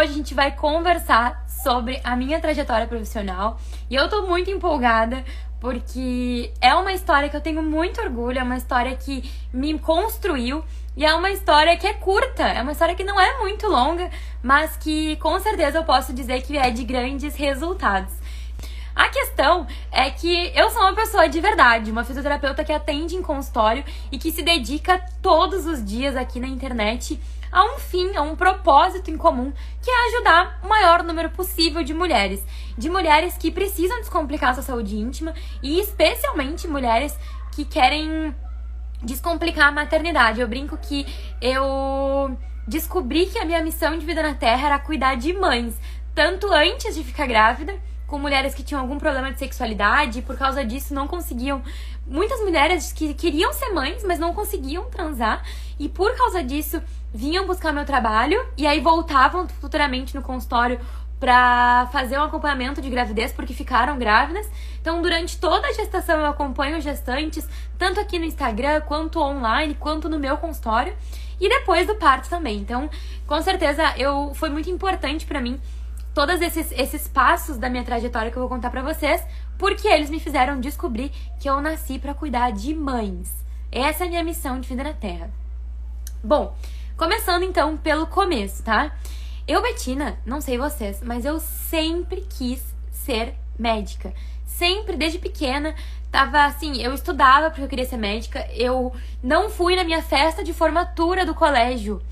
hoje a gente vai conversar sobre a minha trajetória profissional. E eu tô muito empolgada porque é uma história que eu tenho muito orgulho, é uma história que me construiu e é uma história que é curta, é uma história que não é muito longa, mas que com certeza eu posso dizer que é de grandes resultados. A questão é que eu sou uma pessoa de verdade, uma fisioterapeuta que atende em consultório e que se dedica todos os dias aqui na internet a um fim, a um propósito em comum, que é ajudar o maior número possível de mulheres. De mulheres que precisam descomplicar sua saúde íntima e especialmente mulheres que querem descomplicar a maternidade. Eu brinco que eu descobri que a minha missão de vida na Terra era cuidar de mães, tanto antes de ficar grávida, com mulheres que tinham algum problema de sexualidade e por causa disso não conseguiam. Muitas mulheres que queriam ser mães, mas não conseguiam transar e por causa disso vinham buscar meu trabalho e aí voltavam futuramente no consultório para fazer um acompanhamento de gravidez porque ficaram grávidas. Então, durante toda a gestação eu acompanho gestantes, tanto aqui no Instagram, quanto online, quanto no meu consultório, e depois do parto também. Então, com certeza eu foi muito importante para mim todos esses esses passos da minha trajetória que eu vou contar para vocês, porque eles me fizeram descobrir que eu nasci para cuidar de mães. Essa é a minha missão de vida na Terra. Bom, começando então pelo começo, tá? Eu, Betina, não sei vocês, mas eu sempre quis ser médica. Sempre, desde pequena, tava assim, eu estudava porque eu queria ser médica. Eu não fui na minha festa de formatura do colégio,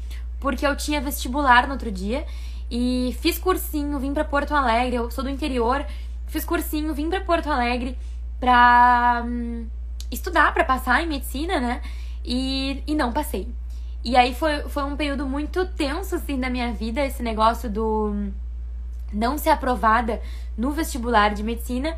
porque eu tinha vestibular no outro dia. E fiz cursinho, vim para Porto Alegre, eu sou do interior. Fiz cursinho, vim para Porto Alegre pra hum, estudar, para passar em medicina, né? E, e não passei. E aí foi, foi um período muito tenso, assim, da minha vida, esse negócio do não ser aprovada no vestibular de medicina.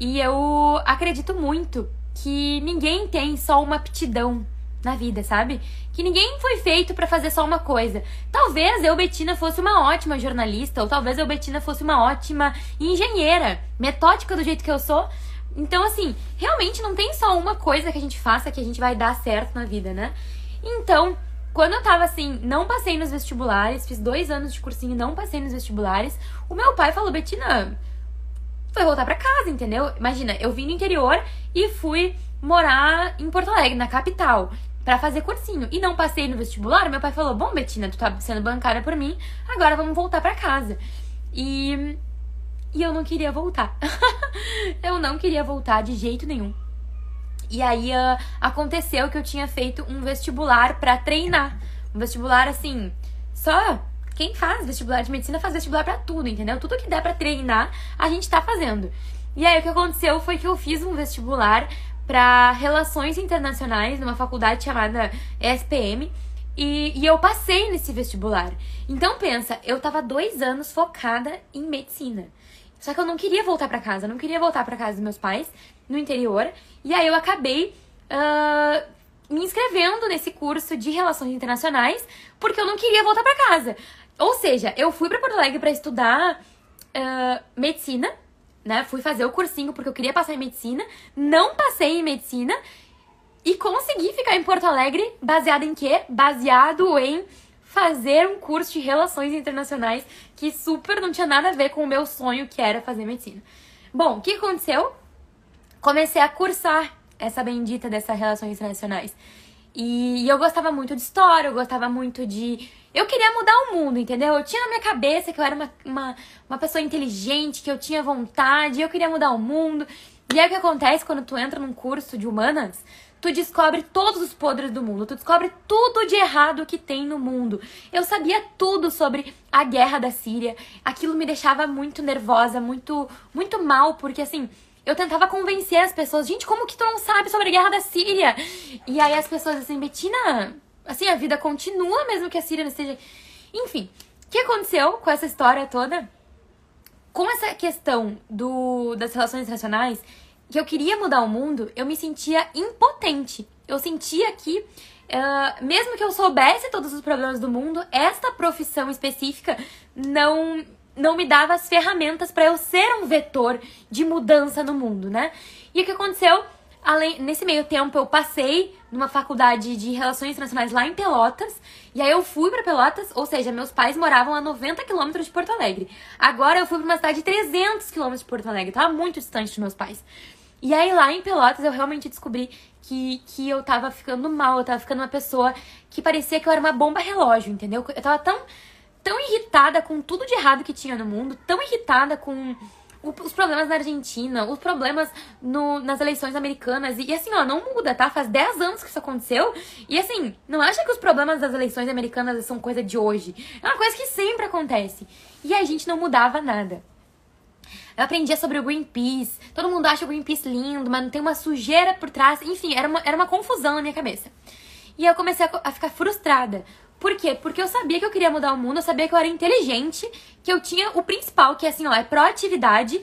E eu acredito muito que ninguém tem só uma aptidão na vida, sabe? Que ninguém foi feito para fazer só uma coisa. Talvez eu, Betina, fosse uma ótima jornalista, ou talvez eu, Betina, fosse uma ótima engenheira, metódica do jeito que eu sou. Então, assim, realmente não tem só uma coisa que a gente faça que a gente vai dar certo na vida, né? Então, quando eu tava assim, não passei nos vestibulares, fiz dois anos de cursinho e não passei nos vestibulares, o meu pai falou, Betina, foi voltar para casa, entendeu? Imagina, eu vim no interior e fui morar em Porto Alegre, na capital, para fazer cursinho. E não passei no vestibular, meu pai falou, bom, Betina, tu tá sendo bancária por mim, agora vamos voltar para casa. E... E eu não queria voltar. eu não queria voltar de jeito nenhum. E aí uh, aconteceu que eu tinha feito um vestibular para treinar. Um vestibular assim, só quem faz vestibular de medicina faz vestibular para tudo, entendeu? Tudo que der para treinar, a gente tá fazendo. E aí o que aconteceu foi que eu fiz um vestibular para relações internacionais numa faculdade chamada SPM. E, e, eu passei nesse vestibular. Então pensa, eu tava dois anos focada em medicina. Só que eu não queria voltar para casa, não queria voltar para casa dos meus pais no interior. E aí eu acabei uh, me inscrevendo nesse curso de relações internacionais porque eu não queria voltar para casa. Ou seja, eu fui para Porto Alegre para estudar uh, medicina, né? Fui fazer o cursinho porque eu queria passar em medicina, não passei em medicina e consegui ficar em Porto Alegre baseado em quê? Baseado em fazer um curso de relações internacionais que super não tinha nada a ver com o meu sonho que era fazer medicina. Bom, o que aconteceu? Comecei a cursar essa bendita dessas relações internacionais. E, eu gostava muito de história, eu gostava muito de. Eu queria mudar o mundo, entendeu? Eu tinha na minha cabeça que eu era uma, uma, uma pessoa inteligente, que eu tinha vontade, eu queria mudar o mundo. E é o que acontece quando tu entra num curso de humanas tu descobre todos os podres do mundo, tu descobre tudo de errado que tem no mundo. Eu sabia tudo sobre a guerra da Síria. Aquilo me deixava muito nervosa, muito muito mal, porque assim, eu tentava convencer as pessoas, gente, como que tu não sabe sobre a guerra da Síria? E aí as pessoas assim, Betina, assim, a vida continua mesmo que a Síria não esteja. Enfim, o que aconteceu com essa história toda? Com essa questão do, das relações internacionais, que eu queria mudar o mundo, eu me sentia impotente. Eu sentia que, uh, mesmo que eu soubesse todos os problemas do mundo, esta profissão específica não não me dava as ferramentas para eu ser um vetor de mudança no mundo, né? E o que aconteceu? além, nesse meio tempo, eu passei numa faculdade de Relações Internacionais lá em Pelotas. E aí eu fui para Pelotas, ou seja, meus pais moravam a 90 quilômetros de Porto Alegre. Agora eu fui pra uma cidade de 300 quilômetros de Porto Alegre. Tava muito distante dos meus pais. E aí lá em Pelotas eu realmente descobri que, que eu tava ficando mal, eu tava ficando uma pessoa que parecia que eu era uma bomba relógio, entendeu? Eu tava tão, tão irritada com tudo de errado que tinha no mundo, tão irritada com os problemas na Argentina, os problemas no, nas eleições americanas. E, e, assim, ó, não muda, tá? Faz 10 anos que isso aconteceu. E assim, não acha que os problemas das eleições americanas são coisa de hoje. É uma coisa que sempre acontece. E a gente não mudava nada. Eu aprendia sobre o Greenpeace. Todo mundo acha o Greenpeace lindo, mas não tem uma sujeira por trás. Enfim, era uma, era uma confusão na minha cabeça. E eu comecei a, a ficar frustrada. Por quê? Porque eu sabia que eu queria mudar o mundo, eu sabia que eu era inteligente, que eu tinha o principal, que é assim, ó, é proatividade.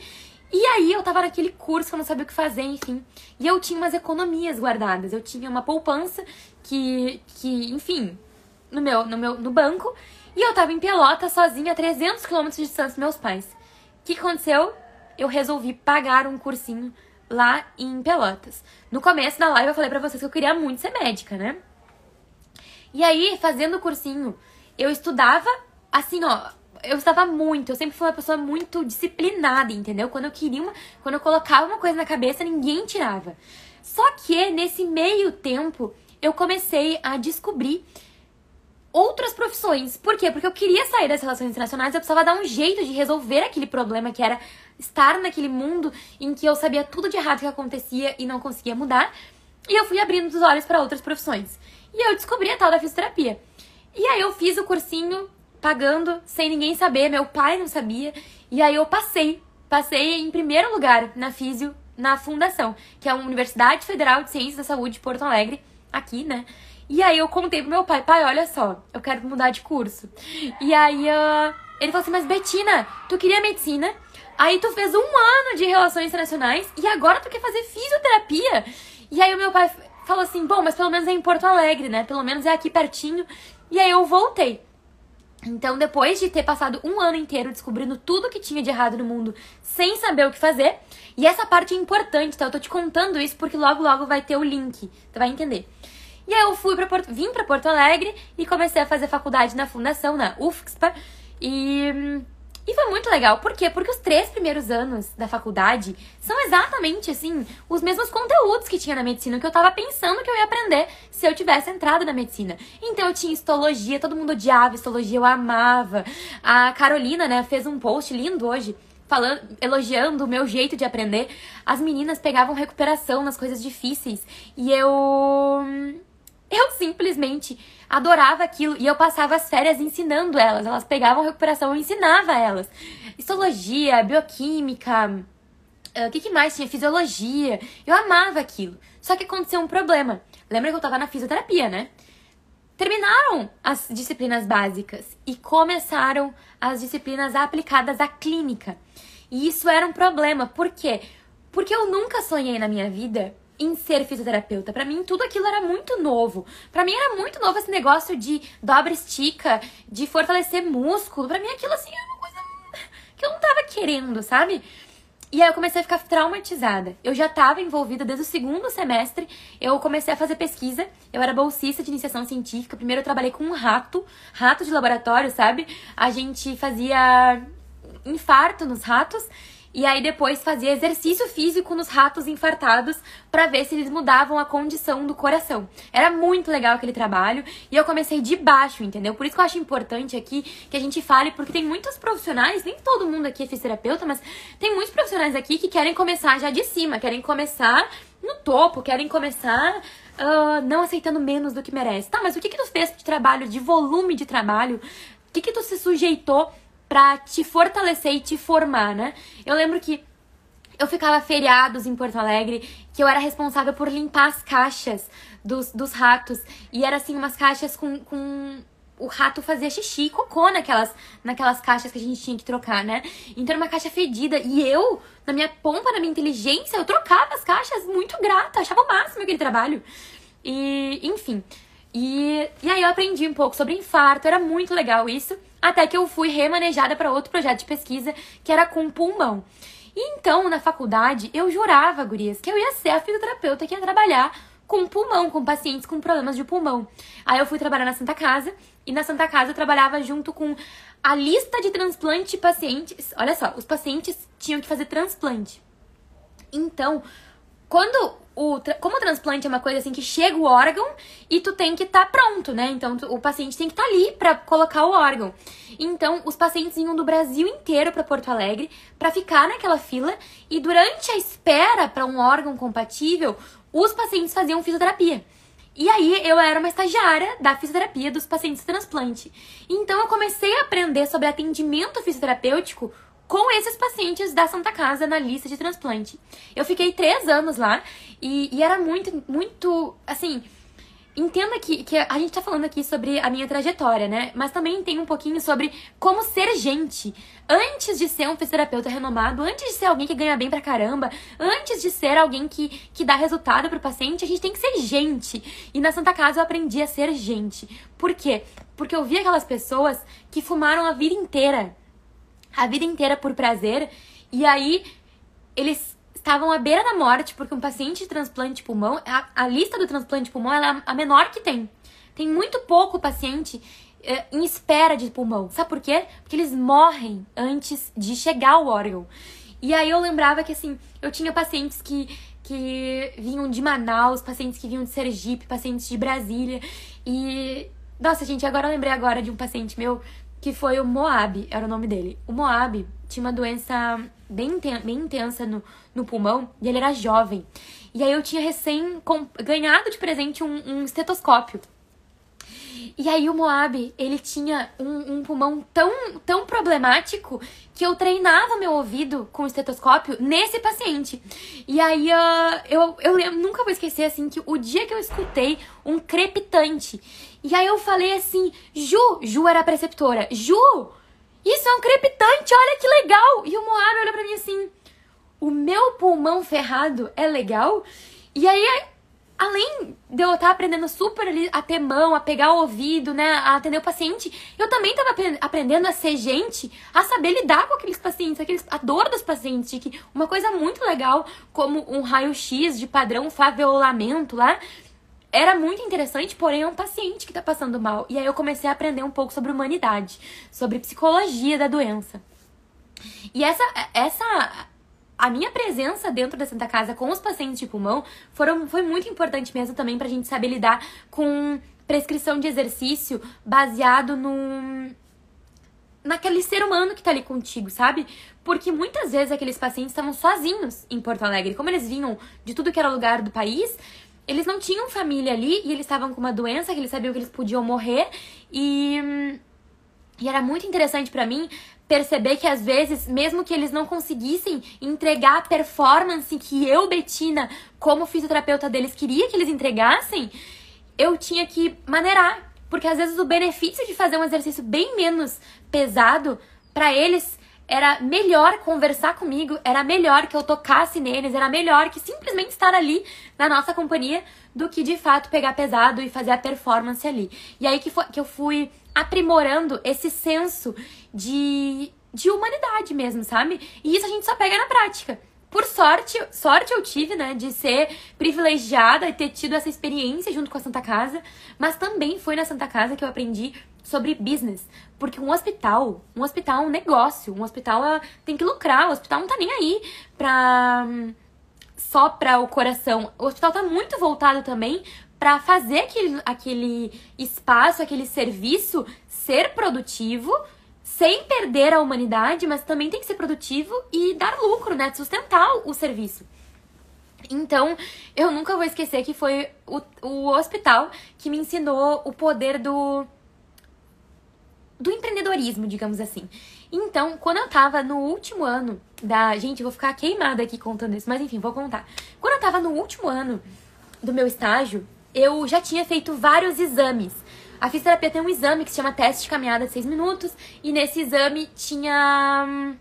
E aí eu tava naquele curso que eu não sabia o que fazer, enfim. E eu tinha umas economias guardadas, eu tinha uma poupança que, que enfim, no meu, no meu no banco. E eu tava em Pelota sozinha, a 300 quilômetros de distância dos meus pais. O que aconteceu? Eu resolvi pagar um cursinho lá em Pelotas. No começo da live eu falei pra vocês que eu queria muito ser médica, né? E aí, fazendo o cursinho, eu estudava assim, ó. Eu estava muito, eu sempre fui uma pessoa muito disciplinada, entendeu? Quando eu queria uma. Quando eu colocava uma coisa na cabeça, ninguém tirava. Só que nesse meio tempo, eu comecei a descobrir outras profissões. Por quê? Porque eu queria sair das relações internacionais, eu precisava dar um jeito de resolver aquele problema que era estar naquele mundo em que eu sabia tudo de errado que acontecia e não conseguia mudar. E eu fui abrindo os olhos para outras profissões. E eu descobri a tal da fisioterapia. E aí eu fiz o cursinho pagando sem ninguém saber, meu pai não sabia. E aí eu passei, passei em primeiro lugar na fisio na fundação, que é a Universidade Federal de Ciências da Saúde de Porto Alegre, aqui, né? E aí eu contei pro meu pai, pai, olha só, eu quero mudar de curso. E aí uh, ele falou assim, mas Betina, tu queria medicina, aí tu fez um ano de relações internacionais e agora tu quer fazer fisioterapia? E aí o meu pai falou assim: bom, mas pelo menos é em Porto Alegre, né? Pelo menos é aqui pertinho. E aí eu voltei. Então, depois de ter passado um ano inteiro descobrindo tudo que tinha de errado no mundo sem saber o que fazer, e essa parte é importante, tá? Eu tô te contando isso porque logo logo vai ter o link, tu vai entender. E aí eu fui para Porto, vim para Porto Alegre e comecei a fazer faculdade na fundação, na UFSPA, e hum, e foi muito legal. Por quê? Porque os três primeiros anos da faculdade são exatamente, assim, os mesmos conteúdos que tinha na medicina, que eu tava pensando que eu ia aprender se eu tivesse entrado na medicina. Então eu tinha histologia, todo mundo odiava histologia, eu amava. A Carolina, né, fez um post lindo hoje falando, elogiando o meu jeito de aprender. As meninas pegavam recuperação nas coisas difíceis e eu eu simplesmente adorava aquilo e eu passava as férias ensinando elas. Elas pegavam recuperação, eu ensinava elas. Histologia, bioquímica, ah, o que, que mais tinha? Fisiologia. Eu amava aquilo. Só que aconteceu um problema. Lembra que eu tava na fisioterapia, né? Terminaram as disciplinas básicas e começaram as disciplinas aplicadas à clínica. E isso era um problema. Por quê? Porque eu nunca sonhei na minha vida em ser fisioterapeuta. Para mim, tudo aquilo era muito novo. Para mim, era muito novo esse negócio de dobra estica, de fortalecer músculo. Para mim, aquilo assim era uma coisa que eu não tava querendo, sabe? E aí eu comecei a ficar traumatizada. Eu já estava envolvida desde o segundo semestre. Eu comecei a fazer pesquisa. Eu era bolsista de iniciação científica. Primeiro eu trabalhei com um rato, rato de laboratório, sabe? A gente fazia infarto nos ratos e aí depois fazia exercício físico nos ratos infartados para ver se eles mudavam a condição do coração. Era muito legal aquele trabalho e eu comecei de baixo, entendeu? Por isso que eu acho importante aqui que a gente fale, porque tem muitos profissionais, nem todo mundo aqui é fisioterapeuta, mas tem muitos profissionais aqui que querem começar já de cima, querem começar no topo, querem começar uh, não aceitando menos do que merece. Tá, mas o que que tu fez de trabalho, de volume de trabalho? O que que tu se sujeitou pra te fortalecer e te formar, né? Eu lembro que eu ficava feriados em Porto Alegre, que eu era responsável por limpar as caixas dos, dos ratos. E era assim, umas caixas com, com o rato fazia xixi e cocô naquelas, naquelas caixas que a gente tinha que trocar, né? Então era uma caixa fedida. E eu, na minha pompa, na minha inteligência, eu trocava as caixas muito grata, achava o máximo aquele trabalho. E, enfim. E, e aí eu aprendi um pouco sobre infarto, era muito legal isso. Até que eu fui remanejada para outro projeto de pesquisa que era com pulmão. E então, na faculdade, eu jurava, gurias, que eu ia ser a fisioterapeuta que ia trabalhar com pulmão, com pacientes com problemas de pulmão. Aí eu fui trabalhar na Santa Casa, e na Santa Casa eu trabalhava junto com a lista de transplante de pacientes. Olha só, os pacientes tinham que fazer transplante. Então, quando o como o transplante é uma coisa assim que chega o órgão e tu tem que estar tá pronto, né? Então tu, o paciente tem que estar tá ali para colocar o órgão. Então os pacientes vinham do Brasil inteiro para Porto Alegre para ficar naquela fila e durante a espera para um órgão compatível, os pacientes faziam fisioterapia. E aí eu era uma estagiária da fisioterapia dos pacientes de transplante. Então eu comecei a aprender sobre atendimento fisioterapêutico com esses pacientes da Santa Casa na lista de transplante. Eu fiquei três anos lá e, e era muito, muito, assim, entenda que, que a gente tá falando aqui sobre a minha trajetória, né? Mas também tem um pouquinho sobre como ser gente. Antes de ser um fisioterapeuta renomado, antes de ser alguém que ganha bem pra caramba, antes de ser alguém que, que dá resultado pro paciente, a gente tem que ser gente. E na Santa Casa eu aprendi a ser gente. Por quê? Porque eu vi aquelas pessoas que fumaram a vida inteira a vida inteira por prazer. E aí eles estavam à beira da morte porque um paciente de transplante de pulmão, a, a lista do transplante de pulmão é a menor que tem. Tem muito pouco paciente é, em espera de pulmão. Sabe por quê? Porque eles morrem antes de chegar ao órgão. E aí eu lembrava que assim, eu tinha pacientes que que vinham de Manaus, pacientes que vinham de Sergipe, pacientes de Brasília. E nossa, gente, agora eu lembrei agora de um paciente meu que foi o Moab, era o nome dele. O Moab tinha uma doença bem, bem intensa no, no pulmão e ele era jovem. E aí eu tinha recém ganhado de presente um, um estetoscópio. E aí o Moab, ele tinha um, um, pulmão tão, tão problemático que eu treinava meu ouvido com estetoscópio nesse paciente. E aí uh, eu, eu nunca vou esquecer, assim, que o dia que eu escutei um crepitante. E aí eu falei assim, Ju, Ju era a preceptora, Ju, isso é um crepitante, olha que legal. E o Moab olha pra mim assim, o meu pulmão ferrado é legal? E aí além de eu estar aprendendo super ali a ter mão, a pegar o ouvido, né, a atender o paciente, eu também estava aprendendo a ser gente, a saber lidar com aqueles pacientes, aqueles, a dor dos pacientes, que uma coisa muito legal, como um raio-x de padrão faveolamento lá, era muito interessante, porém é um paciente que está passando mal. E aí eu comecei a aprender um pouco sobre humanidade, sobre psicologia da doença. E essa, essa a minha presença dentro da Santa Casa com os pacientes de pulmão foram, foi muito importante mesmo também pra gente saber lidar com prescrição de exercício baseado no naquele ser humano que tá ali contigo, sabe? Porque muitas vezes aqueles pacientes estavam sozinhos em Porto Alegre. Como eles vinham de tudo que era lugar do país, eles não tinham família ali e eles estavam com uma doença que eles sabiam que eles podiam morrer e e era muito interessante para mim perceber que às vezes, mesmo que eles não conseguissem entregar a performance que eu, Betina, como fisioterapeuta deles, queria que eles entregassem, eu tinha que maneirar. Porque às vezes o benefício de fazer um exercício bem menos pesado, para eles era melhor conversar comigo, era melhor que eu tocasse neles, era melhor que simplesmente estar ali na nossa companhia do que de fato pegar pesado e fazer a performance ali. E aí que, foi, que eu fui aprimorando esse senso de, de humanidade mesmo, sabe? E isso a gente só pega na prática. Por sorte, sorte eu tive, né, de ser privilegiada e ter tido essa experiência junto com a Santa Casa, mas também foi na Santa Casa que eu aprendi sobre business, porque um hospital, um hospital é um negócio, um hospital é, tem que lucrar, o hospital não tá nem aí pra só para o coração. O hospital tá muito voltado também para fazer aquele, aquele espaço, aquele serviço ser produtivo, sem perder a humanidade, mas também tem que ser produtivo e dar lucro, né? Sustentar o serviço. Então, eu nunca vou esquecer que foi o, o hospital que me ensinou o poder do do empreendedorismo, digamos assim. Então, quando eu tava no último ano da. Gente, vou ficar queimada aqui contando isso, mas enfim, vou contar. Quando eu tava no último ano do meu estágio, eu já tinha feito vários exames. A fisioterapia tem um exame que se chama teste de caminhada de 6 minutos, e nesse exame tinha hum,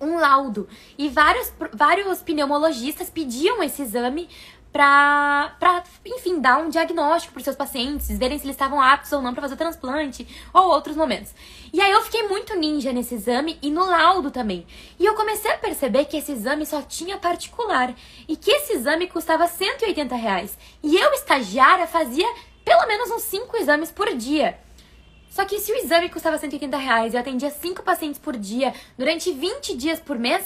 um laudo. E vários, vários pneumologistas pediam esse exame pra, pra, enfim, dar um diagnóstico pros seus pacientes, verem se eles estavam aptos ou não para fazer transplante, ou outros momentos. E aí eu fiquei muito ninja nesse exame e no laudo também. E eu comecei a perceber que esse exame só tinha particular, e que esse exame custava 180 reais. E eu, estagiária, fazia pelo menos uns 5 exames por dia. Só que se o exame custava 180 reais e eu atendia 5 pacientes por dia durante 20 dias por mês,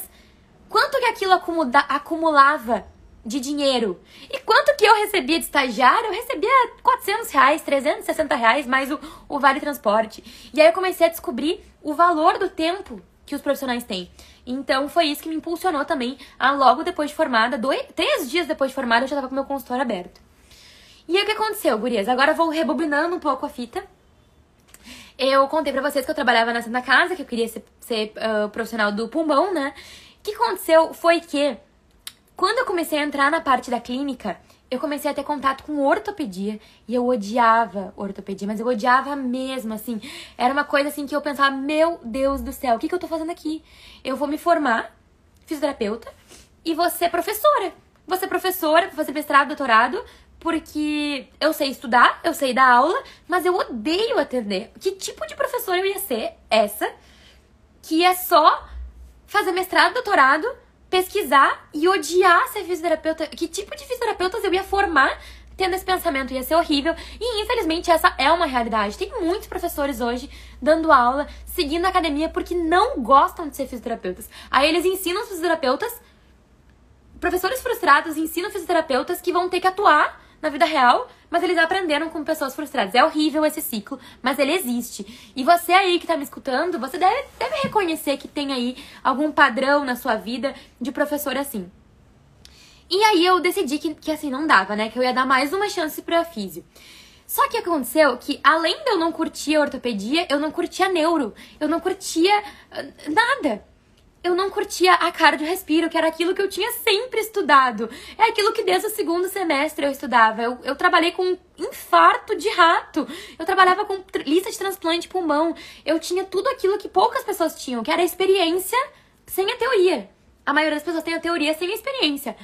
quanto que aquilo acumulava de dinheiro? E quanto que eu recebia de estagiário? Eu recebia 400 reais, 360 reais, mais o, o vale transporte. E aí eu comecei a descobrir o valor do tempo que os profissionais têm. Então foi isso que me impulsionou também a logo depois de formada, dois, três dias depois de formada, eu já tava com meu consultório aberto. E o que aconteceu, gurias? Agora vou rebobinando um pouco a fita. Eu contei pra vocês que eu trabalhava na Santa Casa, que eu queria ser, ser uh, profissional do pulmão, né? O que aconteceu foi que, quando eu comecei a entrar na parte da clínica, eu comecei a ter contato com ortopedia e eu odiava ortopedia, mas eu odiava mesmo, assim. Era uma coisa assim que eu pensava, meu Deus do céu, o que, que eu tô fazendo aqui? Eu vou me formar, fisioterapeuta, e ser professora. Ser professora, vou fazer mestrado, doutorado, porque eu sei estudar, eu sei dar aula, mas eu odeio atender. Que tipo de professora eu ia ser essa que é só fazer mestrado, doutorado, pesquisar e odiar ser fisioterapeuta? Que tipo de fisioterapeutas eu ia formar tendo esse pensamento? Ia ser horrível. E infelizmente essa é uma realidade. Tem muitos professores hoje dando aula, seguindo a academia porque não gostam de ser fisioterapeutas. Aí eles ensinam os fisioterapeutas professores frustrados ensinam fisioterapeutas que vão ter que atuar na vida real, mas eles aprenderam com pessoas frustradas. É horrível esse ciclo, mas ele existe. E você aí que tá me escutando, você deve, deve reconhecer que tem aí algum padrão na sua vida de professor assim. E aí eu decidi que, que assim não dava, né? Que eu ia dar mais uma chance pra físio. Só que aconteceu que, além de eu não curtir a ortopedia, eu não curtia neuro. Eu não curtia uh, nada eu não curtia a cardio respiro, que era aquilo que eu tinha sempre estudado. É aquilo que desde o segundo semestre eu estudava. Eu, eu trabalhei com infarto de rato. Eu trabalhava com lista de transplante de pulmão. Eu tinha tudo aquilo que poucas pessoas tinham, que era a experiência sem a teoria. A maioria das pessoas tem a teoria sem a experiência.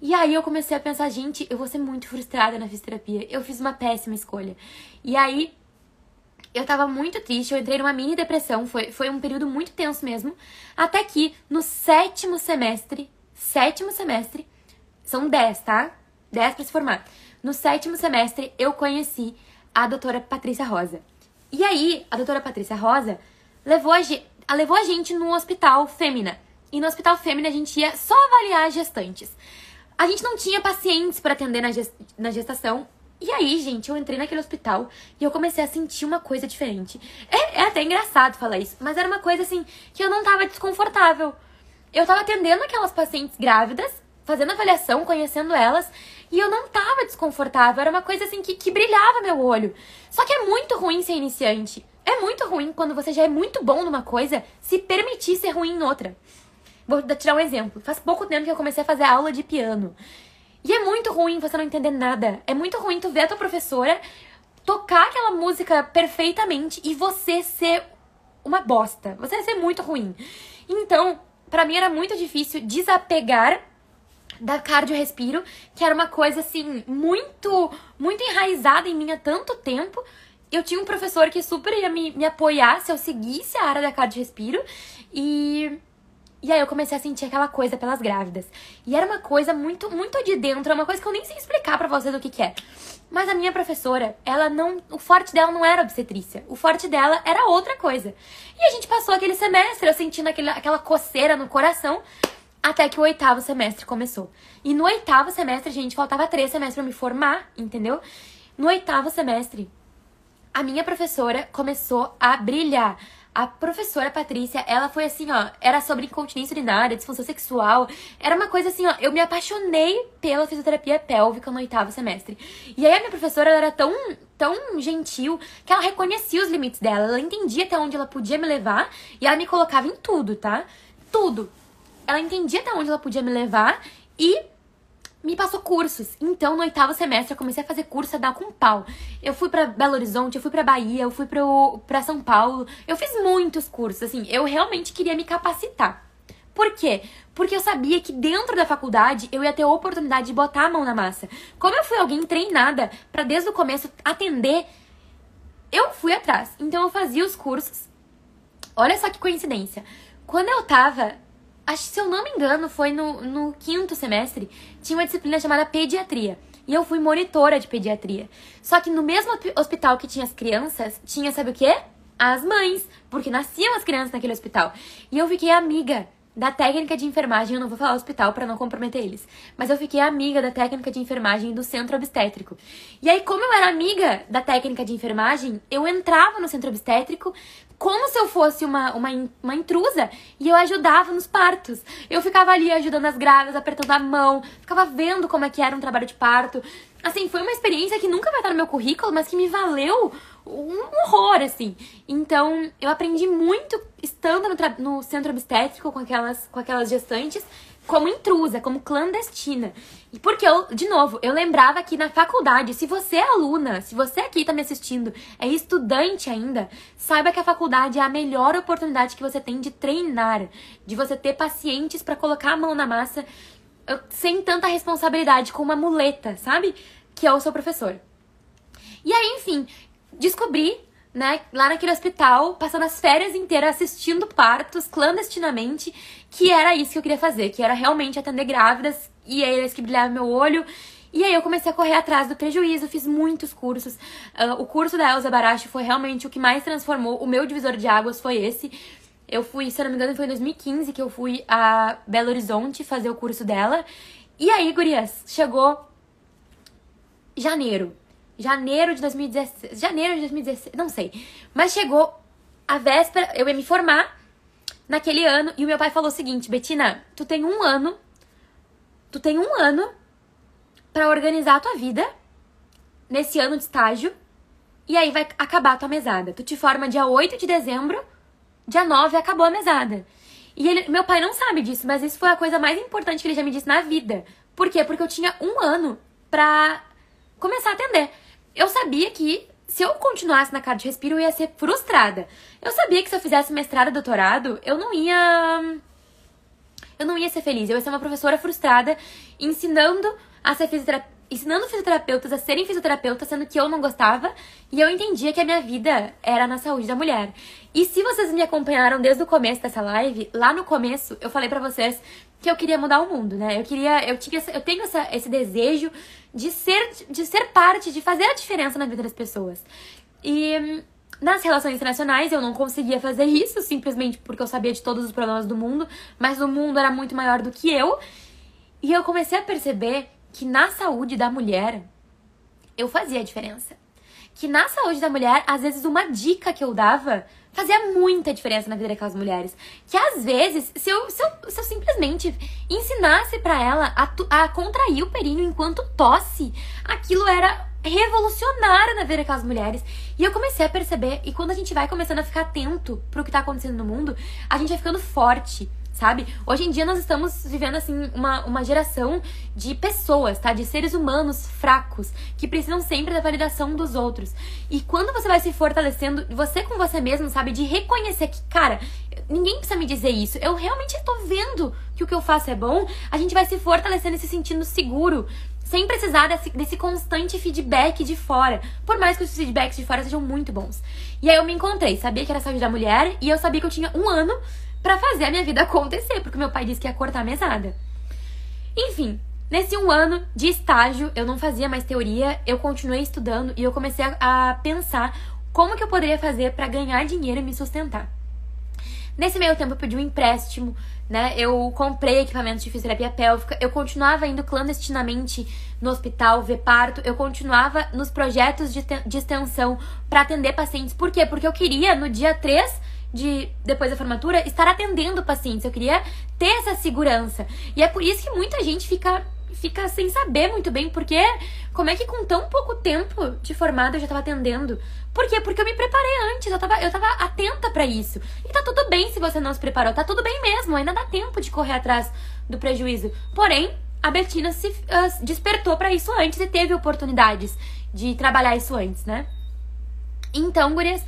E aí eu comecei a pensar, gente, eu vou ser muito frustrada na fisioterapia. Eu fiz uma péssima escolha. E aí eu tava muito triste, eu entrei numa mini depressão, foi, foi um período muito tenso mesmo. Até que no sétimo semestre, sétimo semestre, são dez, tá? Dez pra se formar. No sétimo semestre, eu conheci a doutora Patrícia Rosa. E aí, a doutora Patrícia Rosa levou a, levou a gente no hospital Fêmina. E no hospital Fêmina a gente ia só avaliar as gestantes. A gente não tinha pacientes para atender na gestação e aí, gente, eu entrei naquele hospital e eu comecei a sentir uma coisa diferente. É, é, até engraçado falar isso, mas era uma coisa assim que eu não tava desconfortável. Eu tava atendendo aquelas pacientes grávidas, fazendo avaliação, conhecendo elas, e eu não tava desconfortável. Era uma coisa assim que, que brilhava meu olho. Só que é muito ruim ser iniciante. É muito ruim quando você já é muito bom numa coisa, se permitir ser ruim em outra. Vou tirar um exemplo. Faz pouco tempo que eu comecei a fazer aula de piano. E é muito ruim você não entender nada. É muito ruim tu ver a tua professora tocar aquela música perfeitamente e você ser uma bosta. Você ser muito ruim. Então, para mim era muito difícil desapegar da cardio-respiro, que era uma coisa assim muito, muito enraizada em mim há tanto tempo. Eu tinha um professor que super ia me, me apoiar se eu seguisse a área da cardio-respiro e e aí eu comecei a sentir aquela coisa pelas grávidas. E era uma coisa muito, muito de dentro, é uma coisa que eu nem sei explicar para vocês o que, que é. Mas a minha professora, ela não. O forte dela não era obstetrícia. O forte dela era outra coisa. E a gente passou aquele semestre, eu sentindo aquele, aquela coceira no coração, até que o oitavo semestre começou. E no oitavo semestre, gente, faltava três semestres pra me formar, entendeu? No oitavo semestre, a minha professora começou a brilhar. A professora Patrícia, ela foi assim, ó, era sobre incontinência urinária, disfunção sexual. Era uma coisa assim, ó, eu me apaixonei pela fisioterapia pélvica no oitavo semestre. E aí a minha professora era tão, tão gentil que ela reconhecia os limites dela. Ela entendia até onde ela podia me levar e ela me colocava em tudo, tá? Tudo. Ela entendia até onde ela podia me levar e me passou cursos. Então, no oitavo semestre, eu comecei a fazer curso a dar com pau. Eu fui para Belo Horizonte, eu fui para Bahia, eu fui pro, pra São Paulo. Eu fiz muitos cursos, assim. Eu realmente queria me capacitar. Por quê? porque eu sabia que dentro da faculdade eu ia ter a oportunidade de botar a mão na massa. Como eu fui alguém treinada para desde o começo atender, eu fui atrás. Então eu fazia os cursos. Olha só que coincidência. Quando eu tava, acho se eu não me engano, foi no, no quinto semestre, tinha uma disciplina chamada pediatria. E eu fui monitora de pediatria. Só que no mesmo hospital que tinha as crianças, tinha, sabe o quê? As mães, porque nasciam as crianças naquele hospital. E eu fiquei amiga da técnica de enfermagem, eu não vou falar hospital para não comprometer eles, mas eu fiquei amiga da técnica de enfermagem do centro obstétrico. E aí, como eu era amiga da técnica de enfermagem, eu entrava no centro obstétrico como se eu fosse uma, uma, uma intrusa e eu ajudava nos partos. Eu ficava ali ajudando as grávidas, apertando a mão, ficava vendo como é que era um trabalho de parto. Assim, foi uma experiência que nunca vai estar no meu currículo, mas que me valeu um horror, assim. Então, eu aprendi muito estando no, no centro obstétrico com aquelas, com aquelas gestantes como intrusa, como clandestina. E porque eu, de novo, eu lembrava que na faculdade, se você é aluna, se você aqui tá me assistindo, é estudante ainda, saiba que a faculdade é a melhor oportunidade que você tem de treinar, de você ter pacientes para colocar a mão na massa sem tanta responsabilidade com uma muleta, sabe? Que é o seu professor. E aí, enfim, descobri né, lá naquele hospital, passando as férias inteiras assistindo partos clandestinamente, que era isso que eu queria fazer, que era realmente atender grávidas, e eles que brilhava meu olho. E aí eu comecei a correr atrás do prejuízo, fiz muitos cursos. Uh, o curso da Elza Baracho foi realmente o que mais transformou. O meu divisor de águas foi esse. Eu fui, se eu não me engano, foi em 2015 que eu fui a Belo Horizonte fazer o curso dela. E aí, gurias, chegou janeiro janeiro de 2016, janeiro de 2016, não sei. Mas chegou a véspera, eu ia me formar naquele ano e o meu pai falou o seguinte: Betina, tu tem um ano, tu tem um ano para organizar a tua vida nesse ano de estágio e aí vai acabar a tua mesada. Tu te forma dia 8 de dezembro, dia 9 acabou a mesada. E ele, meu pai não sabe disso, mas isso foi a coisa mais importante que ele já me disse na vida. Por quê? Porque eu tinha um ano pra começar a atender. Eu sabia que se eu continuasse na cara de respiro, eu ia ser frustrada. Eu sabia que se eu fizesse mestrado doutorado, eu não ia. Eu não ia ser feliz. Eu ia ser uma professora frustrada, ensinando a ser fisioterapeuta. Ensinando fisioterapeutas a serem fisioterapeutas, sendo que eu não gostava, e eu entendia que a minha vida era na saúde da mulher. E se vocês me acompanharam desde o começo dessa live, lá no começo eu falei para vocês que eu queria mudar o mundo, né? Eu queria, eu tinha, eu tenho essa, esse desejo de ser, de ser parte, de fazer a diferença na vida das pessoas. E nas relações internacionais eu não conseguia fazer isso, simplesmente porque eu sabia de todos os problemas do mundo, mas o mundo era muito maior do que eu. E eu comecei a perceber que na saúde da mulher eu fazia a diferença. Que na saúde da mulher, às vezes uma dica que eu dava fazia muita diferença na vida daquelas mulheres. Que às vezes, se eu, se eu, se eu simplesmente ensinasse para ela a, a contrair o períneo enquanto tosse, aquilo era revolucionário na vida daquelas mulheres. E eu comecei a perceber, e quando a gente vai começando a ficar atento pro que tá acontecendo no mundo, a gente vai ficando forte sabe? Hoje em dia nós estamos vivendo, assim, uma, uma geração de pessoas, tá? De seres humanos fracos, que precisam sempre da validação dos outros. E quando você vai se fortalecendo, você com você mesmo, sabe? De reconhecer que, cara, ninguém precisa me dizer isso. Eu realmente tô vendo que o que eu faço é bom. A gente vai se fortalecendo e se sentindo seguro. Sem precisar desse, desse constante feedback de fora. Por mais que os feedbacks de fora sejam muito bons. E aí eu me encontrei, sabia que era saúde da mulher e eu sabia que eu tinha um ano para fazer a minha vida acontecer, porque meu pai disse que ia cortar a mesada. Enfim, nesse um ano de estágio, eu não fazia mais teoria, eu continuei estudando e eu comecei a, a pensar como que eu poderia fazer para ganhar dinheiro e me sustentar. Nesse meio tempo eu pedi um empréstimo, né? Eu comprei equipamentos de fisioterapia pélvica, eu continuava indo clandestinamente no hospital ver parto, eu continuava nos projetos de, de extensão para atender pacientes. Por quê? Porque eu queria no dia 3 de depois da formatura estar atendendo pacientes. Eu queria ter essa segurança. E é por isso que muita gente fica fica sem saber muito bem porque como é que com tão pouco tempo de formada eu já estava atendendo? Por quê? Porque eu me preparei antes, eu tava, eu tava atenta para isso. E tá tudo bem se você não se preparou, tá tudo bem mesmo, ainda dá tempo de correr atrás do prejuízo. Porém, a Bettina se uh, despertou para isso antes e teve oportunidades de trabalhar isso antes, né? Então, gurias,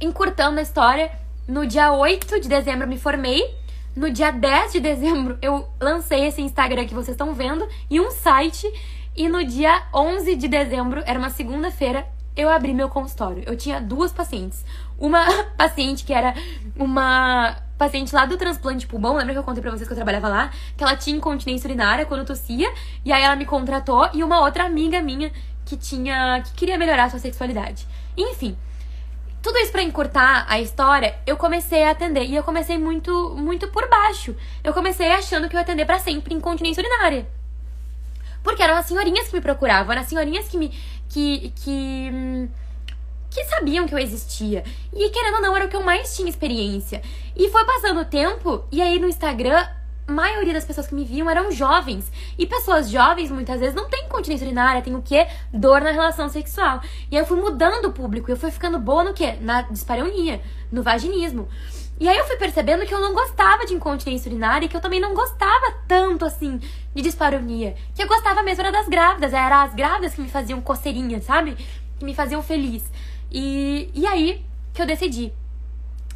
encurtando a história, no dia 8 de dezembro me formei. No dia 10 de dezembro, eu lancei esse Instagram que vocês estão vendo e um site. E no dia 11 de dezembro, era uma segunda-feira, eu abri meu consultório. Eu tinha duas pacientes. Uma paciente que era uma paciente lá do transplante pulmão, lembra que eu contei pra vocês que eu trabalhava lá? Que ela tinha incontinência urinária quando tossia, e aí ela me contratou, e uma outra amiga minha que tinha. que queria melhorar a sua sexualidade. Enfim. Tudo isso para encurtar a história, eu comecei a atender. E eu comecei muito, muito por baixo. Eu comecei achando que eu ia atender para sempre incontinência urinária. Porque eram as senhorinhas que me procuravam, eram as senhorinhas que me. que. que que sabiam que eu existia. E querendo ou não, era o que eu mais tinha experiência. E foi passando o tempo, e aí no Instagram, maioria das pessoas que me viam eram jovens. E pessoas jovens, muitas vezes, não tem continência urinária, tem o quê? Dor na relação sexual. E aí eu fui mudando o público, eu fui ficando boa no quê? Na dispareunia, no vaginismo. E aí eu fui percebendo que eu não gostava de incontinência urinária e que eu também não gostava tanto assim de dispareunia. Que eu gostava mesmo era das grávidas, era as grávidas que me faziam coceirinha, sabe? Que me faziam feliz. E, e aí que eu decidi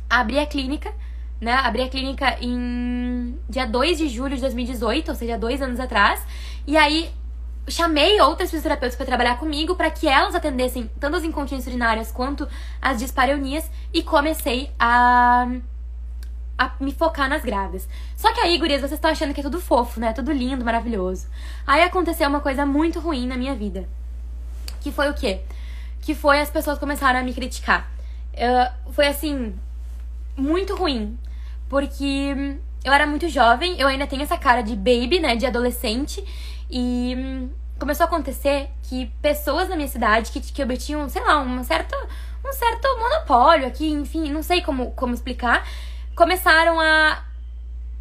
abrir a clínica, né? Abri a clínica em dia 2 de julho de 2018, ou seja, dois anos atrás. E aí chamei outras fisioterapeutas para trabalhar comigo para que elas atendessem tanto as incontinências urinárias quanto as dispareunias e comecei a a me focar nas grávidas. Só que aí, gurias, vocês estão achando que é tudo fofo, né? Tudo lindo, maravilhoso. Aí aconteceu uma coisa muito ruim na minha vida. Que foi o quê? que foi as pessoas começaram a me criticar. Uh, foi assim, muito ruim. Porque eu era muito jovem, eu ainda tenho essa cara de baby, né, de adolescente. E hum, começou a acontecer que pessoas na minha cidade que, que obtinham, sei lá, um certo, um certo monopólio aqui, enfim, não sei como, como explicar, começaram a,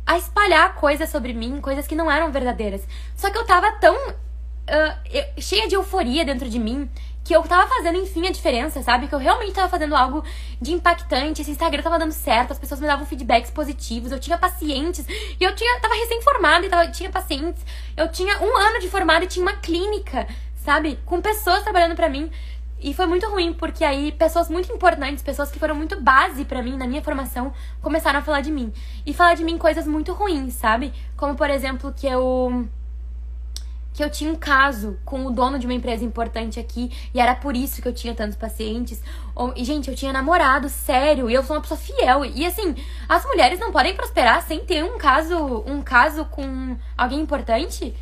a espalhar coisas sobre mim, coisas que não eram verdadeiras. Só que eu tava tão uh, eu, cheia de euforia dentro de mim que eu tava fazendo, enfim, a diferença, sabe? Que eu realmente tava fazendo algo de impactante, esse Instagram tava dando certo, as pessoas me davam feedbacks positivos, eu tinha pacientes, e eu tinha, tava recém-formada e tava, tinha pacientes, eu tinha um ano de formada e tinha uma clínica, sabe? Com pessoas trabalhando para mim. E foi muito ruim, porque aí pessoas muito importantes, pessoas que foram muito base para mim na minha formação, começaram a falar de mim. E falar de mim coisas muito ruins, sabe? Como, por exemplo, que eu que eu tinha um caso com o dono de uma empresa importante aqui e era por isso que eu tinha tantos pacientes. E, gente, eu tinha namorado, sério, e eu sou uma pessoa fiel. E assim, as mulheres não podem prosperar sem ter um caso, um caso com alguém importante.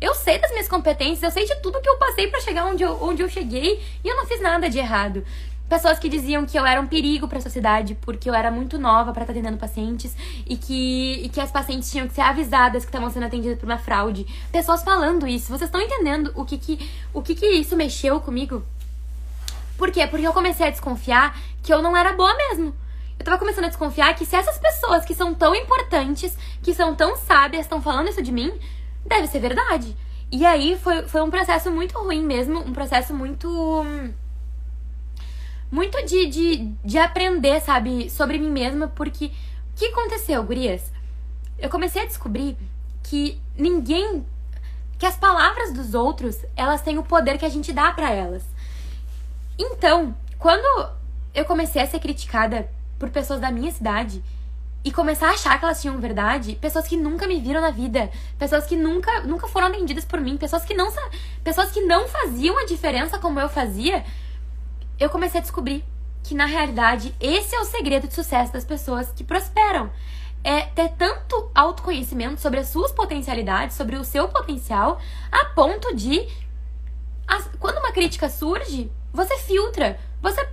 Eu sei das minhas competências, eu sei de tudo que eu passei para chegar onde eu, onde eu cheguei e eu não fiz nada de errado. Pessoas que diziam que eu era um perigo para a sociedade porque eu era muito nova para estar tá atendendo pacientes e que, e que as pacientes tinham que ser avisadas que estavam sendo atendidas por uma fraude. Pessoas falando isso. Vocês estão entendendo o que que, o que que isso mexeu comigo? Por quê? Porque eu comecei a desconfiar que eu não era boa mesmo. Eu tava começando a desconfiar que se essas pessoas que são tão importantes, que são tão sábias, estão falando isso de mim, deve ser verdade. E aí foi, foi um processo muito ruim mesmo, um processo muito muito de, de, de aprender, sabe, sobre mim mesma, porque o que aconteceu, gurias? Eu comecei a descobrir que ninguém. que as palavras dos outros, elas têm o poder que a gente dá para elas. Então, quando eu comecei a ser criticada por pessoas da minha cidade e começar a achar que elas tinham verdade, pessoas que nunca me viram na vida, pessoas que nunca, nunca foram atendidas por mim, pessoas que não pessoas que não faziam a diferença como eu fazia, eu comecei a descobrir que na realidade esse é o segredo de sucesso das pessoas que prosperam. É ter tanto autoconhecimento sobre as suas potencialidades, sobre o seu potencial, a ponto de quando uma crítica surge, você filtra, você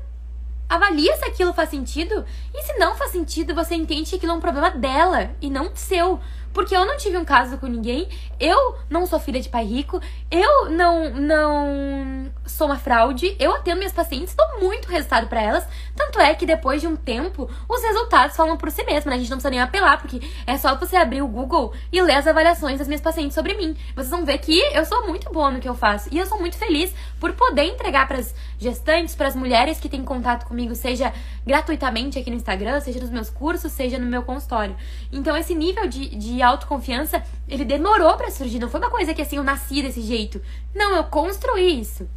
avalia se aquilo faz sentido e se não faz sentido, você entende que aquilo é um problema dela e não seu. Porque eu não tive um caso com ninguém, eu não sou filha de pai rico, eu não não sou uma fraude, eu atendo minhas pacientes, dou muito resultado para elas. Tanto é que depois de um tempo, os resultados falam por si mesmos, né? A gente não precisa nem apelar, porque é só você abrir o Google e ler as avaliações das minhas pacientes sobre mim. Vocês vão ver que eu sou muito boa no que eu faço e eu sou muito feliz por poder entregar para as gestantes, para as mulheres que têm contato comigo, seja gratuitamente aqui no Instagram, seja nos meus cursos, seja no meu consultório. Então esse nível de, de autoconfiança, ele demorou para surgir. Não foi uma coisa que assim eu nasci desse jeito. Não, eu construí isso.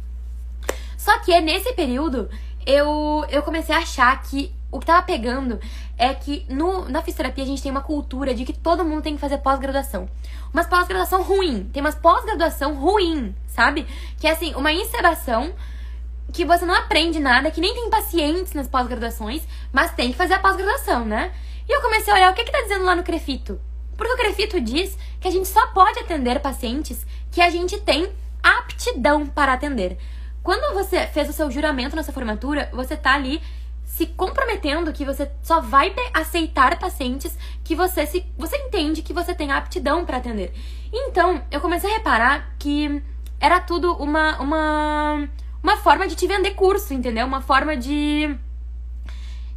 Só que é nesse período eu, eu comecei a achar que o que tava pegando é que no, na fisioterapia a gente tem uma cultura de que todo mundo tem que fazer pós-graduação. Umas pós-graduação ruim. Tem umas pós-graduação ruim, sabe? Que é assim, uma encebação que você não aprende nada, que nem tem pacientes nas pós-graduações, mas tem que fazer a pós-graduação, né? E eu comecei a olhar o que, que tá dizendo lá no Crefito. Porque o Crefito diz que a gente só pode atender pacientes que a gente tem aptidão para atender. Quando você fez o seu juramento nessa formatura, você tá ali se comprometendo que você só vai aceitar pacientes que você se você entende que você tem aptidão para atender. Então, eu comecei a reparar que era tudo uma uma uma forma de te vender curso, entendeu? Uma forma de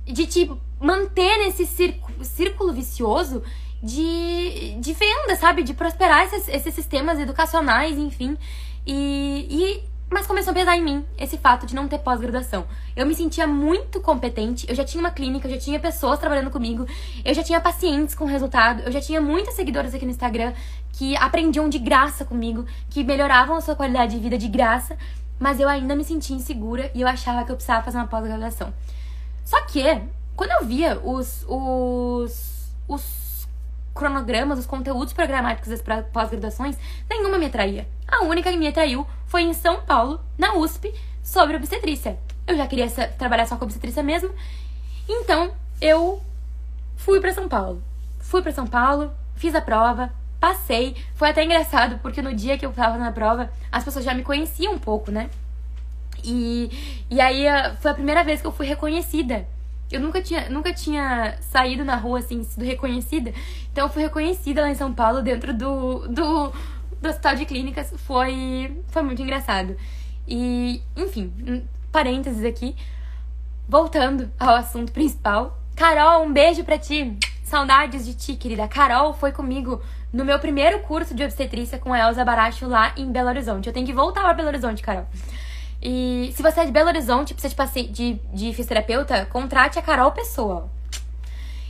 de te manter nesse círculo, círculo vicioso de, de venda, sabe? De prosperar esses, esses sistemas educacionais, enfim. E, e mas começou a pesar em mim esse fato de não ter pós-graduação. Eu me sentia muito competente, eu já tinha uma clínica, eu já tinha pessoas trabalhando comigo, eu já tinha pacientes com resultado, eu já tinha muitas seguidoras aqui no Instagram que aprendiam de graça comigo, que melhoravam a sua qualidade de vida de graça, mas eu ainda me sentia insegura e eu achava que eu precisava fazer uma pós-graduação. Só que, quando eu via os, os, os cronogramas, os conteúdos programáticos das pós-graduações, nenhuma me atraía. A única que me atraiu foi em São Paulo, na USP, sobre obstetrícia. Eu já queria trabalhar só com obstetrícia mesmo, então eu fui para São Paulo. Fui para São Paulo, fiz a prova, passei. Foi até engraçado, porque no dia que eu tava na prova, as pessoas já me conheciam um pouco, né? E, e aí foi a primeira vez que eu fui reconhecida eu nunca tinha, nunca tinha saído na rua, assim, sido reconhecida. Então eu fui reconhecida lá em São Paulo, dentro do, do, do hospital de clínicas. Foi, foi muito engraçado. E, enfim, parênteses aqui. Voltando ao assunto principal. Carol, um beijo pra ti. Saudades de ti, querida. Carol foi comigo no meu primeiro curso de obstetrícia com a Elza Baracho lá em Belo Horizonte. Eu tenho que voltar pra Belo Horizonte, Carol. E se você é de Belo Horizonte, precisa de, de, de fisioterapeuta, contrate a Carol Pessoa.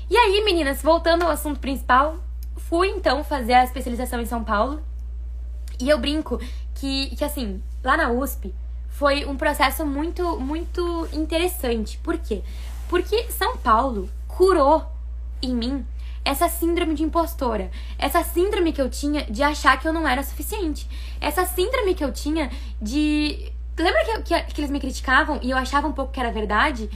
E aí, meninas, voltando ao assunto principal, fui então fazer a especialização em São Paulo. E eu brinco que, que assim, lá na USP, foi um processo muito, muito interessante. Por quê? Porque São Paulo curou em mim essa síndrome de impostora, essa síndrome que eu tinha de achar que eu não era suficiente, essa síndrome que eu tinha de Lembra que, que, que, eles me criticavam e eu achava um pouco que era verdade?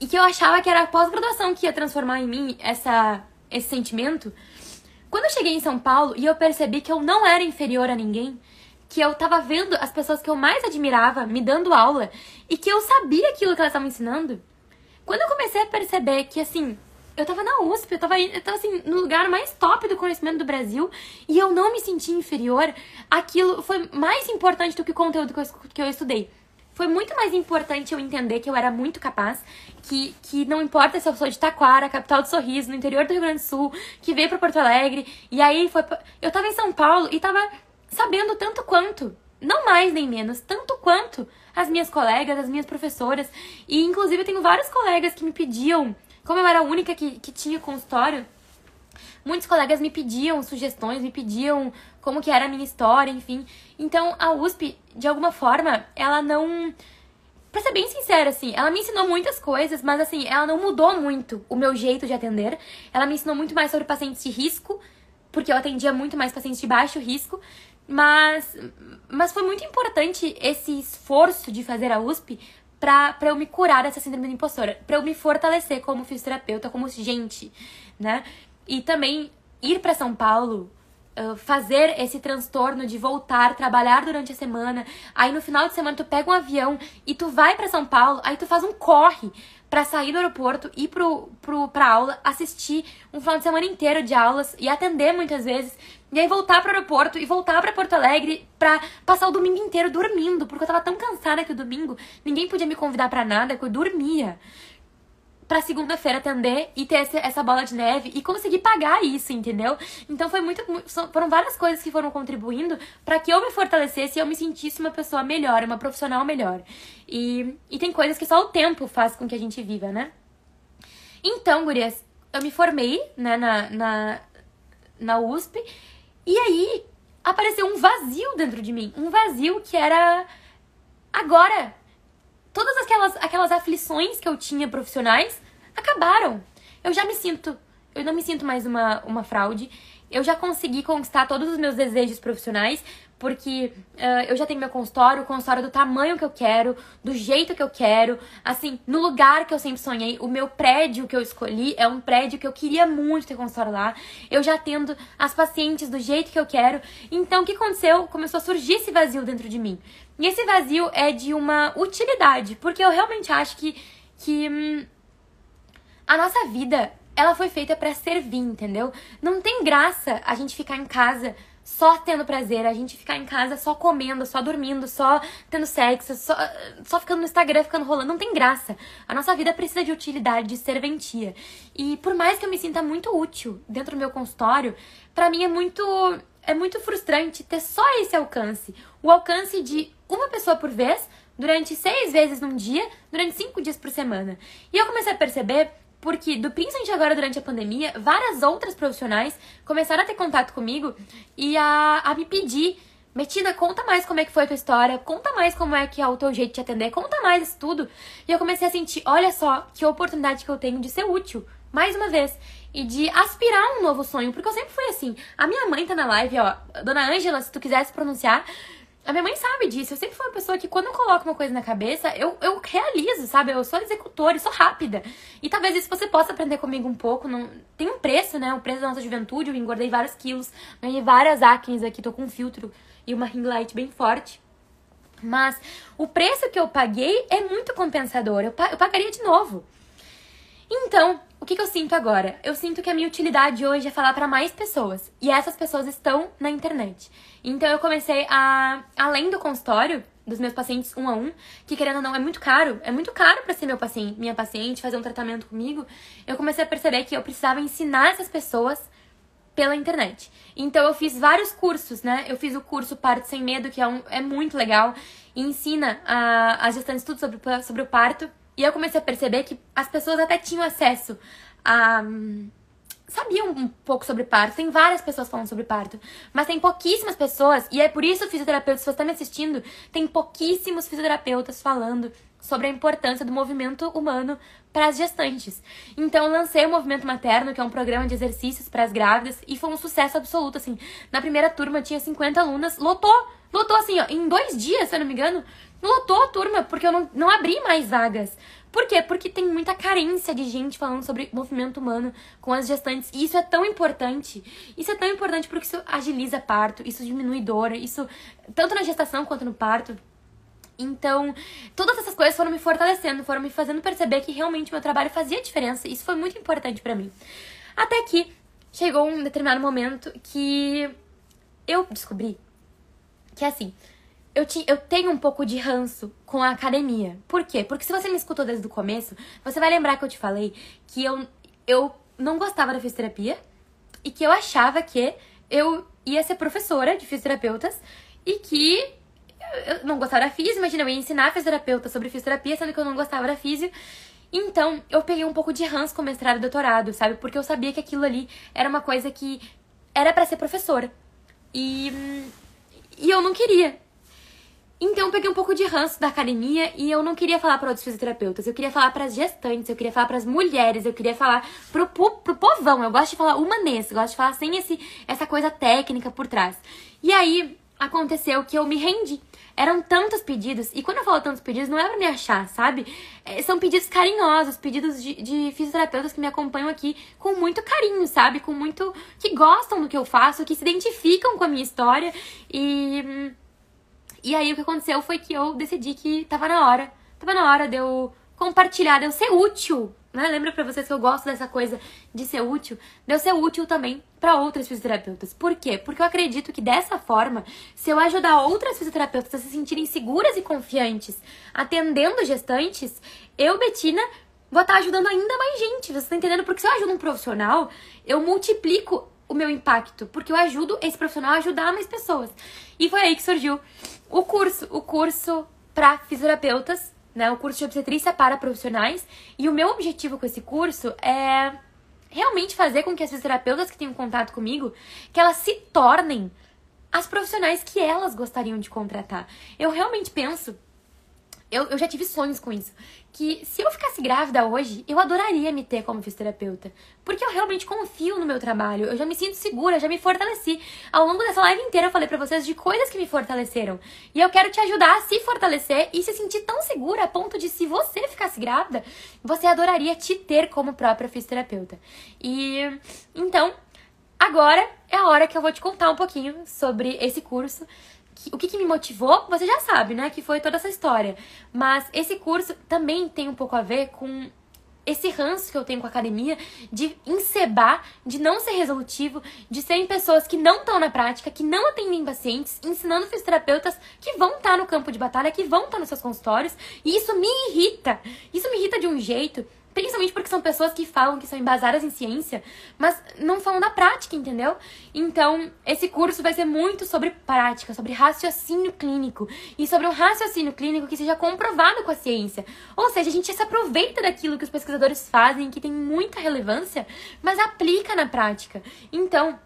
E que eu achava que era a pós-graduação que ia transformar em mim essa, esse sentimento? Quando eu cheguei em São Paulo e eu percebi que eu não era inferior a ninguém, que eu tava vendo as pessoas que eu mais admirava me dando aula e que eu sabia aquilo que elas estavam ensinando, quando eu comecei a perceber que, assim, eu tava na USP, eu tava, eu tava assim, no lugar mais top do conhecimento do Brasil e eu não me senti inferior. Aquilo foi mais importante do que o conteúdo que eu, estudei. Foi muito mais importante eu entender que eu era muito capaz, que, que não importa se eu sou de Taquara, capital do sorriso, no interior do Rio Grande do Sul, que veio para Porto Alegre, e aí foi. Eu tava em São Paulo e tava sabendo tanto quanto, não mais nem menos, tanto quanto as minhas colegas, as minhas professoras, e inclusive eu tenho vários colegas que me pediam como eu era a única que, que tinha consultório, muitos colegas me pediam sugestões, me pediam como que era a minha história, enfim. Então, a USP, de alguma forma, ela não... Pra ser bem sincera, assim, ela me ensinou muitas coisas, mas assim, ela não mudou muito o meu jeito de atender. Ela me ensinou muito mais sobre pacientes de risco, porque eu atendia muito mais pacientes de baixo risco. Mas, mas foi muito importante esse esforço de fazer a USP pra, pra eu me curar dessa síndrome de impostora, pra eu me fortalecer como fisioterapeuta, como gente, né? E também ir para São Paulo, uh, fazer esse transtorno de voltar, trabalhar durante a semana, aí no final de semana tu pega um avião e tu vai para São Paulo, aí tu faz um corre para sair do aeroporto, ir pro, pro, pra aula, assistir um final de semana inteiro de aulas e atender muitas vezes. E aí voltar pro aeroporto e voltar para Porto Alegre pra passar o domingo inteiro dormindo, porque eu tava tão cansada que o domingo ninguém podia me convidar para nada, que eu dormia pra segunda-feira atender e ter essa bola de neve e conseguir pagar isso, entendeu? Então foi muito. Foram várias coisas que foram contribuindo para que eu me fortalecesse e eu me sentisse uma pessoa melhor, uma profissional melhor. E, e tem coisas que só o tempo faz com que a gente viva, né? Então, gurias, eu me formei, né, na, na, na USP, e aí apareceu um vazio dentro de mim. Um vazio que era. Agora, todas aquelas, aquelas aflições que eu tinha profissionais acabaram. Eu já me sinto, eu não me sinto mais uma, uma fraude. Eu já consegui conquistar todos os meus desejos profissionais, porque uh, eu já tenho meu consultório, o consultório do tamanho que eu quero, do jeito que eu quero, assim, no lugar que eu sempre sonhei. O meu prédio que eu escolhi é um prédio que eu queria muito ter consultório lá. Eu já tendo as pacientes do jeito que eu quero. Então, o que aconteceu? Começou a surgir esse vazio dentro de mim. E esse vazio é de uma utilidade, porque eu realmente acho que, que hum, a nossa vida ela foi feita para servir, entendeu? Não tem graça a gente ficar em casa só tendo prazer, a gente ficar em casa só comendo, só dormindo, só tendo sexo, só, só ficando no Instagram, ficando rolando. Não tem graça. A nossa vida precisa de utilidade, de serventia. E por mais que eu me sinta muito útil dentro do meu consultório, para mim é muito é muito frustrante ter só esse alcance. O alcance de uma pessoa por vez, durante seis vezes num dia, durante cinco dias por semana. E eu comecei a perceber porque, do, principalmente agora durante a pandemia, várias outras profissionais começaram a ter contato comigo e a, a me pedir. Metina, conta mais como é que foi a tua história, conta mais como é que é o teu jeito de atender, conta mais isso tudo. E eu comecei a sentir, olha só, que oportunidade que eu tenho de ser útil, mais uma vez, e de aspirar um novo sonho, porque eu sempre fui assim. A minha mãe tá na live, ó, Dona Ângela, se tu quisesse pronunciar, a minha mãe sabe disso. Eu sempre fui uma pessoa que, quando eu coloco uma coisa na cabeça, eu, eu realizo, sabe? Eu sou executora, sou rápida. E talvez isso você possa aprender comigo um pouco. Não... Tem um preço, né? O preço da nossa juventude. Eu engordei vários quilos, ganhei várias acnes aqui, tô com um filtro e uma ring light bem forte. Mas o preço que eu paguei é muito compensador. Eu, eu pagaria de novo. Então, o que, que, eu sinto agora? Eu sinto que a minha utilidade hoje é falar para mais pessoas. E essas pessoas estão na internet. Então eu comecei a, além do consultório, dos meus pacientes um a um, que querendo ou não é muito caro, é muito caro para ser meu paciente, minha paciente, fazer um tratamento comigo, eu comecei a perceber que eu precisava ensinar essas pessoas pela internet. Então eu fiz vários cursos, né? Eu fiz o curso Parto Sem Medo, que é, um, é muito legal, e ensina a, as gestantes tudo sobre, sobre o parto. E eu comecei a perceber que as pessoas até tinham acesso a sabiam um pouco sobre parto. Tem várias pessoas falando sobre parto, mas tem pouquíssimas pessoas, e é por isso, fisioterapeuta, se você está me assistindo, tem pouquíssimos fisioterapeutas falando sobre a importância do movimento humano para as gestantes. Então, lancei o Movimento Materno, que é um programa de exercícios para as grávidas, e foi um sucesso absoluto, assim. Na primeira turma tinha 50 alunas, lotou, lotou assim, ó, em dois dias, se eu não me engano, lotou a turma, porque eu não, não abri mais vagas. Por quê? Porque tem muita carência de gente falando sobre movimento humano com as gestantes. E isso é tão importante. Isso é tão importante porque isso agiliza parto, isso diminui dor, isso tanto na gestação quanto no parto. Então, todas essas coisas foram me fortalecendo, foram me fazendo perceber que realmente meu trabalho fazia diferença. Isso foi muito importante para mim. Até que chegou um determinado momento que eu descobri que assim, eu, te, eu tenho um pouco de ranço com a academia. Por quê? Porque se você me escutou desde o começo, você vai lembrar que eu te falei que eu, eu não gostava da fisioterapia e que eu achava que eu ia ser professora de fisioterapeutas e que eu não gostava da física. Imagina, eu ia ensinar fisioterapeuta sobre fisioterapia, sendo que eu não gostava da física. Então, eu peguei um pouco de ranço com mestrado e doutorado, sabe? Porque eu sabia que aquilo ali era uma coisa que era para ser professora. E, e eu não queria. Então eu peguei um pouco de ranço da academia e eu não queria falar para outros fisioterapeutas. Eu queria falar para as gestantes, eu queria falar para as mulheres, eu queria falar pro, pro povão. Eu gosto de falar humanês, eu gosto de falar sem esse, essa coisa técnica por trás. E aí aconteceu que eu me rendi. Eram tantos pedidos, e quando eu falo tantos pedidos, não é pra me achar, sabe? É, são pedidos carinhosos, pedidos de, de fisioterapeutas que me acompanham aqui com muito carinho, sabe? Com muito. que gostam do que eu faço, que se identificam com a minha história e hum, e aí o que aconteceu foi que eu decidi que tava na hora. Tava na hora de eu compartilhar, de eu ser útil. Né? Lembra pra vocês que eu gosto dessa coisa de ser útil? De eu ser útil também para outras fisioterapeutas. Por quê? Porque eu acredito que dessa forma, se eu ajudar outras fisioterapeutas a se sentirem seguras e confiantes atendendo gestantes, eu, Betina, vou estar ajudando ainda mais gente. Você tá entendendo? Porque se eu ajudo um profissional, eu multiplico o meu impacto, porque eu ajudo esse profissional a ajudar mais pessoas. E foi aí que surgiu o curso, o curso para fisioterapeutas, né? O curso de obstetrícia para profissionais. E o meu objetivo com esse curso é realmente fazer com que as fisioterapeutas que tenham contato comigo, que elas se tornem as profissionais que elas gostariam de contratar. Eu realmente penso eu, eu já tive sonhos com isso. Que se eu ficasse grávida hoje, eu adoraria me ter como fisioterapeuta. Porque eu realmente confio no meu trabalho. Eu já me sinto segura, já me fortaleci. Ao longo dessa live inteira eu falei para vocês de coisas que me fortaleceram. E eu quero te ajudar a se fortalecer e se sentir tão segura a ponto de se você ficasse grávida, você adoraria te ter como própria fisioterapeuta. E então, agora é a hora que eu vou te contar um pouquinho sobre esse curso o que, que, me motivou, você já sabe, né? Que foi toda essa história. Mas esse curso também tem um pouco a ver com esse ranço que eu tenho com a academia de encebar, de não ser resolutivo, de serem pessoas que não estão na prática, que não atendem pacientes, ensinando fisioterapeutas que vão estar no campo de batalha, que vão estar nos seus consultórios. E isso me irrita. Isso me irrita de um jeito Principalmente porque são pessoas que falam que são embasadas em ciência, mas não falam da prática, entendeu? Então, esse curso vai ser muito sobre prática, sobre raciocínio clínico e sobre um raciocínio clínico que seja comprovado com a ciência. Ou seja, a gente se aproveita daquilo que os pesquisadores fazem, que tem muita relevância, mas aplica na prática. Então,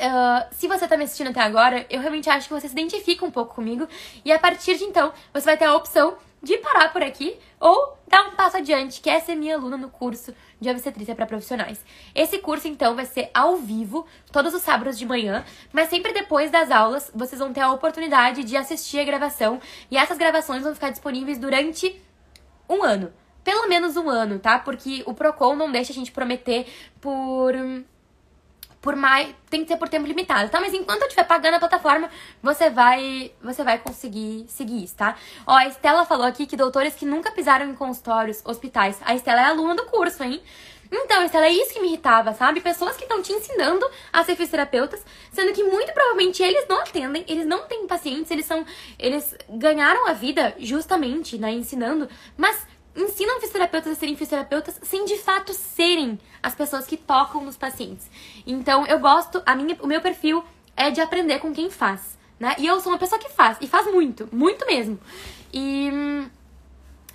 Uh, se você tá me assistindo até agora, eu realmente acho que você se identifica um pouco comigo. E a partir de então, você vai ter a opção de parar por aqui ou dar um passo adiante, que é ser minha aluna no curso de obstetrícia para profissionais. Esse curso, então, vai ser ao vivo, todos os sábados de manhã, mas sempre depois das aulas, vocês vão ter a oportunidade de assistir a gravação, e essas gravações vão ficar disponíveis durante um ano. Pelo menos um ano, tá? Porque o Procon não deixa a gente prometer por por mais. Tem que ser por tempo limitado, tá? Mas enquanto eu estiver pagando a plataforma, você vai. Você vai conseguir seguir isso, tá? Ó, a Estela falou aqui que doutores que nunca pisaram em consultórios, hospitais. A Estela é aluna do curso, hein? Então, Estela, é isso que me irritava, sabe? Pessoas que estão te ensinando a ser fisioterapeutas, sendo que muito provavelmente eles não atendem, eles não têm pacientes, eles são. Eles ganharam a vida justamente, né, ensinando, mas ensinam fisioterapeutas a serem fisioterapeutas sem de fato serem as pessoas que tocam nos pacientes. Então, eu gosto, a minha, o meu perfil é de aprender com quem faz, né? E eu sou uma pessoa que faz, e faz muito, muito mesmo. E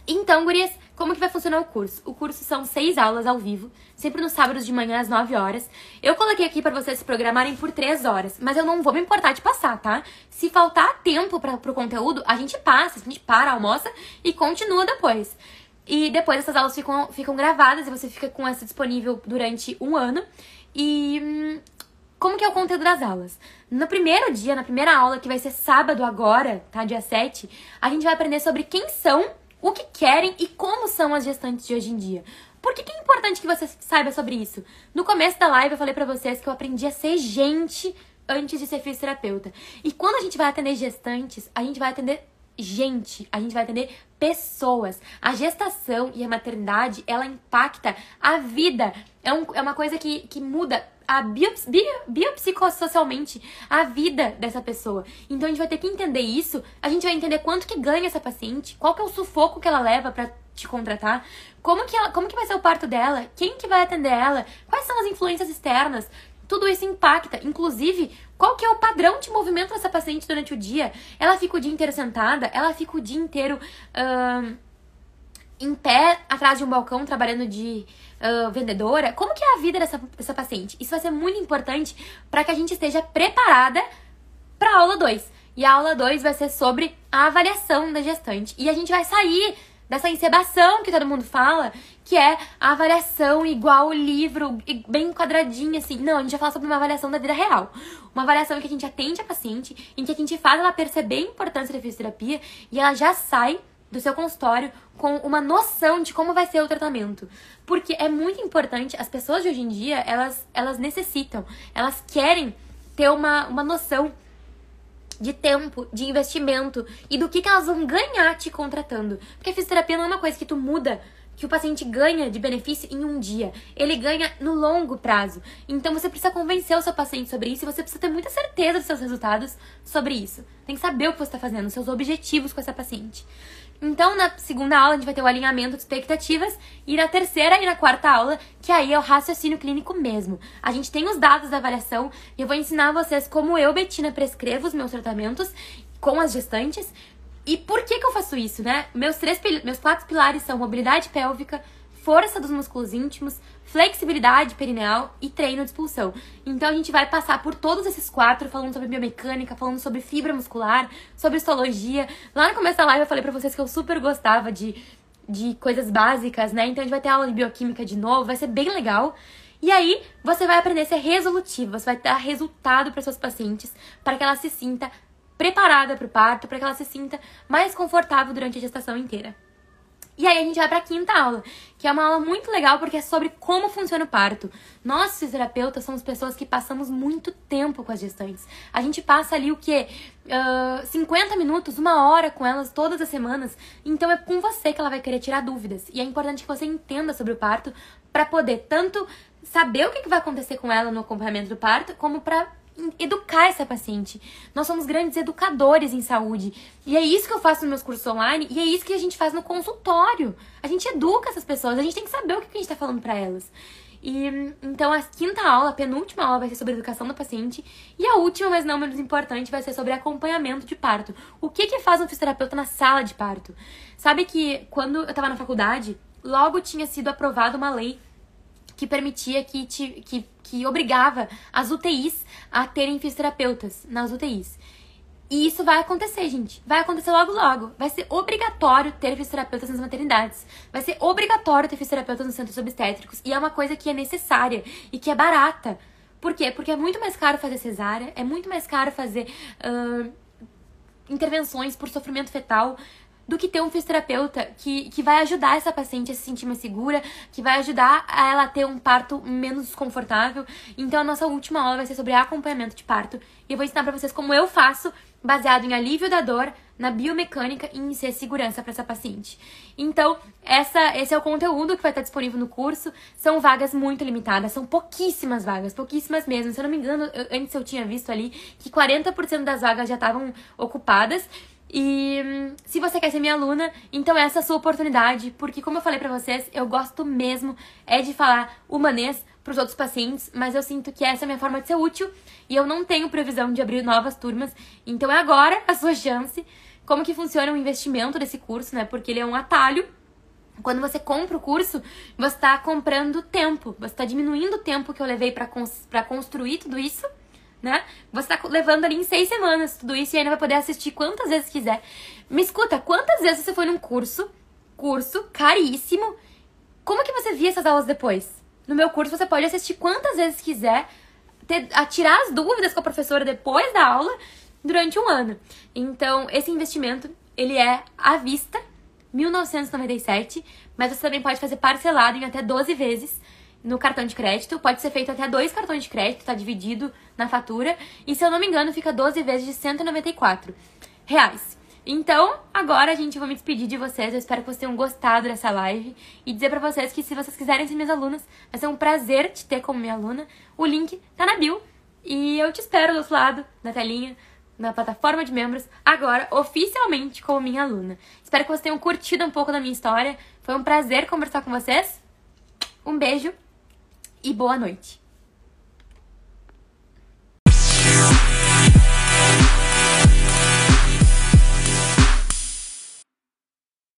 então, gurias, como que vai funcionar o curso? O curso são seis aulas ao vivo, sempre nos sábados de manhã às 9 horas. Eu coloquei aqui para vocês se programarem por 3 horas, mas eu não vou me importar de passar, tá? Se faltar tempo para pro conteúdo, a gente passa, a gente para, almoça e continua depois. E depois essas aulas ficam, ficam gravadas e você fica com essa disponível durante um ano. E hum, como que é o conteúdo das aulas? No primeiro dia, na primeira aula, que vai ser sábado agora, tá? Dia 7, a gente vai aprender sobre quem são, o que querem e como são as gestantes de hoje em dia. Por que, que é importante que você saiba sobre isso? No começo da live eu falei pra vocês que eu aprendi a ser gente antes de ser fisioterapeuta. E quando a gente vai atender gestantes, a gente vai atender gente, a gente vai atender pessoas. A gestação e a maternidade, ela impacta a vida. É, um, é uma coisa que, que muda a bio, bio, biopsicossocialmente a vida dessa pessoa. Então a gente vai ter que entender isso, a gente vai entender quanto que ganha essa paciente, qual que é o sufoco que ela leva para te contratar, como que, ela, como que vai ser o parto dela, quem que vai atender ela, quais são as influências externas, tudo isso impacta. Inclusive, qual que é o padrão de movimento dessa paciente durante o dia? Ela fica o dia inteiro sentada? Ela fica o dia inteiro uh, em pé atrás de um balcão trabalhando de uh, vendedora? Como que é a vida dessa, dessa paciente? Isso vai ser muito importante para que a gente esteja preparada para a aula 2. E a aula 2 vai ser sobre a avaliação da gestante. E a gente vai sair dessa encebação que todo mundo fala, que é a avaliação igual o livro, bem quadradinha, assim. Não, a gente vai falar sobre uma avaliação da vida real. Uma avaliação em que a gente atende a paciente, em que a gente faz ela perceber a importância da fisioterapia e ela já sai do seu consultório com uma noção de como vai ser o tratamento. Porque é muito importante, as pessoas de hoje em dia, elas, elas necessitam, elas querem ter uma, uma noção de tempo, de investimento e do que, que elas vão ganhar te contratando. Porque a fisioterapia não é uma coisa que tu muda, que o paciente ganha de benefício em um dia. Ele ganha no longo prazo. Então você precisa convencer o seu paciente sobre isso e você precisa ter muita certeza dos seus resultados sobre isso. Tem que saber o que você está fazendo, seus objetivos com essa paciente. Então, na segunda aula, a gente vai ter o alinhamento de expectativas. E na terceira e na quarta aula, que aí é o raciocínio clínico mesmo. A gente tem os dados da avaliação e eu vou ensinar vocês como eu, Betina, prescrevo os meus tratamentos com as gestantes. E por que, que eu faço isso, né? Meus, três, meus quatro pilares são mobilidade pélvica, força dos músculos íntimos, flexibilidade perineal e treino de expulsão. Então a gente vai passar por todos esses quatro, falando sobre biomecânica, falando sobre fibra muscular, sobre histologia. Lá no começo da live eu falei pra vocês que eu super gostava de, de coisas básicas, né? Então a gente vai ter aula de bioquímica de novo, vai ser bem legal. E aí, você vai aprender a ser resolutiva, você vai dar resultado para suas pacientes, para que ela se sinta preparada para o parto, para que ela se sinta mais confortável durante a gestação inteira. E aí a gente vai para a quinta aula, que é uma aula muito legal porque é sobre como funciona o parto. Nós, fisioterapeutas, somos pessoas que passamos muito tempo com as gestantes. A gente passa ali o quê? Uh, 50 minutos, uma hora com elas todas as semanas. Então é com você que ela vai querer tirar dúvidas. E é importante que você entenda sobre o parto para poder tanto saber o que vai acontecer com ela no acompanhamento do parto, como para educar essa paciente. Nós somos grandes educadores em saúde. E é isso que eu faço nos meus cursos online e é isso que a gente faz no consultório. A gente educa essas pessoas, a gente tem que saber o que a gente está falando para elas. E então a quinta aula, a penúltima aula vai ser sobre educação do paciente e a última, mas não menos importante, vai ser sobre acompanhamento de parto. O que que faz um fisioterapeuta na sala de parto? Sabe que quando eu estava na faculdade, logo tinha sido aprovada uma lei que permitia que, te, que, que obrigava as UTIs a terem fisioterapeutas nas UTIs. E isso vai acontecer, gente. Vai acontecer logo, logo. Vai ser obrigatório ter fisioterapeutas nas maternidades. Vai ser obrigatório ter fisioterapeutas nos centros obstétricos. E é uma coisa que é necessária e que é barata. Por quê? Porque é muito mais caro fazer cesárea, é muito mais caro fazer uh, intervenções por sofrimento fetal do que ter um fisioterapeuta que, que vai ajudar essa paciente a se sentir mais segura, que vai ajudar a ela a ter um parto menos desconfortável. Então a nossa última aula vai ser sobre acompanhamento de parto e eu vou ensinar para vocês como eu faço, baseado em alívio da dor, na biomecânica e em ser segurança para essa paciente. Então, essa, esse é o conteúdo que vai estar disponível no curso. São vagas muito limitadas, são pouquíssimas vagas, pouquíssimas mesmo. Se eu não me engano, eu, antes eu tinha visto ali que 40% das vagas já estavam ocupadas. E hum, se você quer ser minha aluna, então essa é a sua oportunidade, porque como eu falei para vocês, eu gosto mesmo é de falar humanês para os outros pacientes, mas eu sinto que essa é a minha forma de ser útil e eu não tenho previsão de abrir novas turmas, então é agora a sua chance. Como que funciona o investimento desse curso, né? Porque ele é um atalho quando você compra o curso, você está comprando tempo, você está diminuindo o tempo que eu levei para cons construir tudo isso né? Você tá levando ali em seis semanas tudo isso e ainda vai poder assistir quantas vezes quiser. Me escuta, quantas vezes você foi num curso, curso caríssimo, como que você via essas aulas depois? No meu curso você pode assistir quantas vezes quiser, ter, tirar as dúvidas com a professora depois da aula durante um ano. Então, esse investimento, ele é à vista, 1997, mas você também pode fazer parcelado em até 12 vezes no cartão de crédito. Pode ser feito até dois cartões de crédito, tá dividido na fatura. E se eu não me engano, fica 12 vezes de 194 reais. Então, agora a gente vai me despedir de vocês. Eu espero que vocês tenham gostado dessa live. E dizer pra vocês que se vocês quiserem ser minhas alunas, vai ser um prazer te ter como minha aluna. O link tá na bio. E eu te espero do outro lado da telinha, na plataforma de membros, agora oficialmente como minha aluna. Espero que vocês tenham curtido um pouco da minha história. Foi um prazer conversar com vocês. Um beijo e boa noite.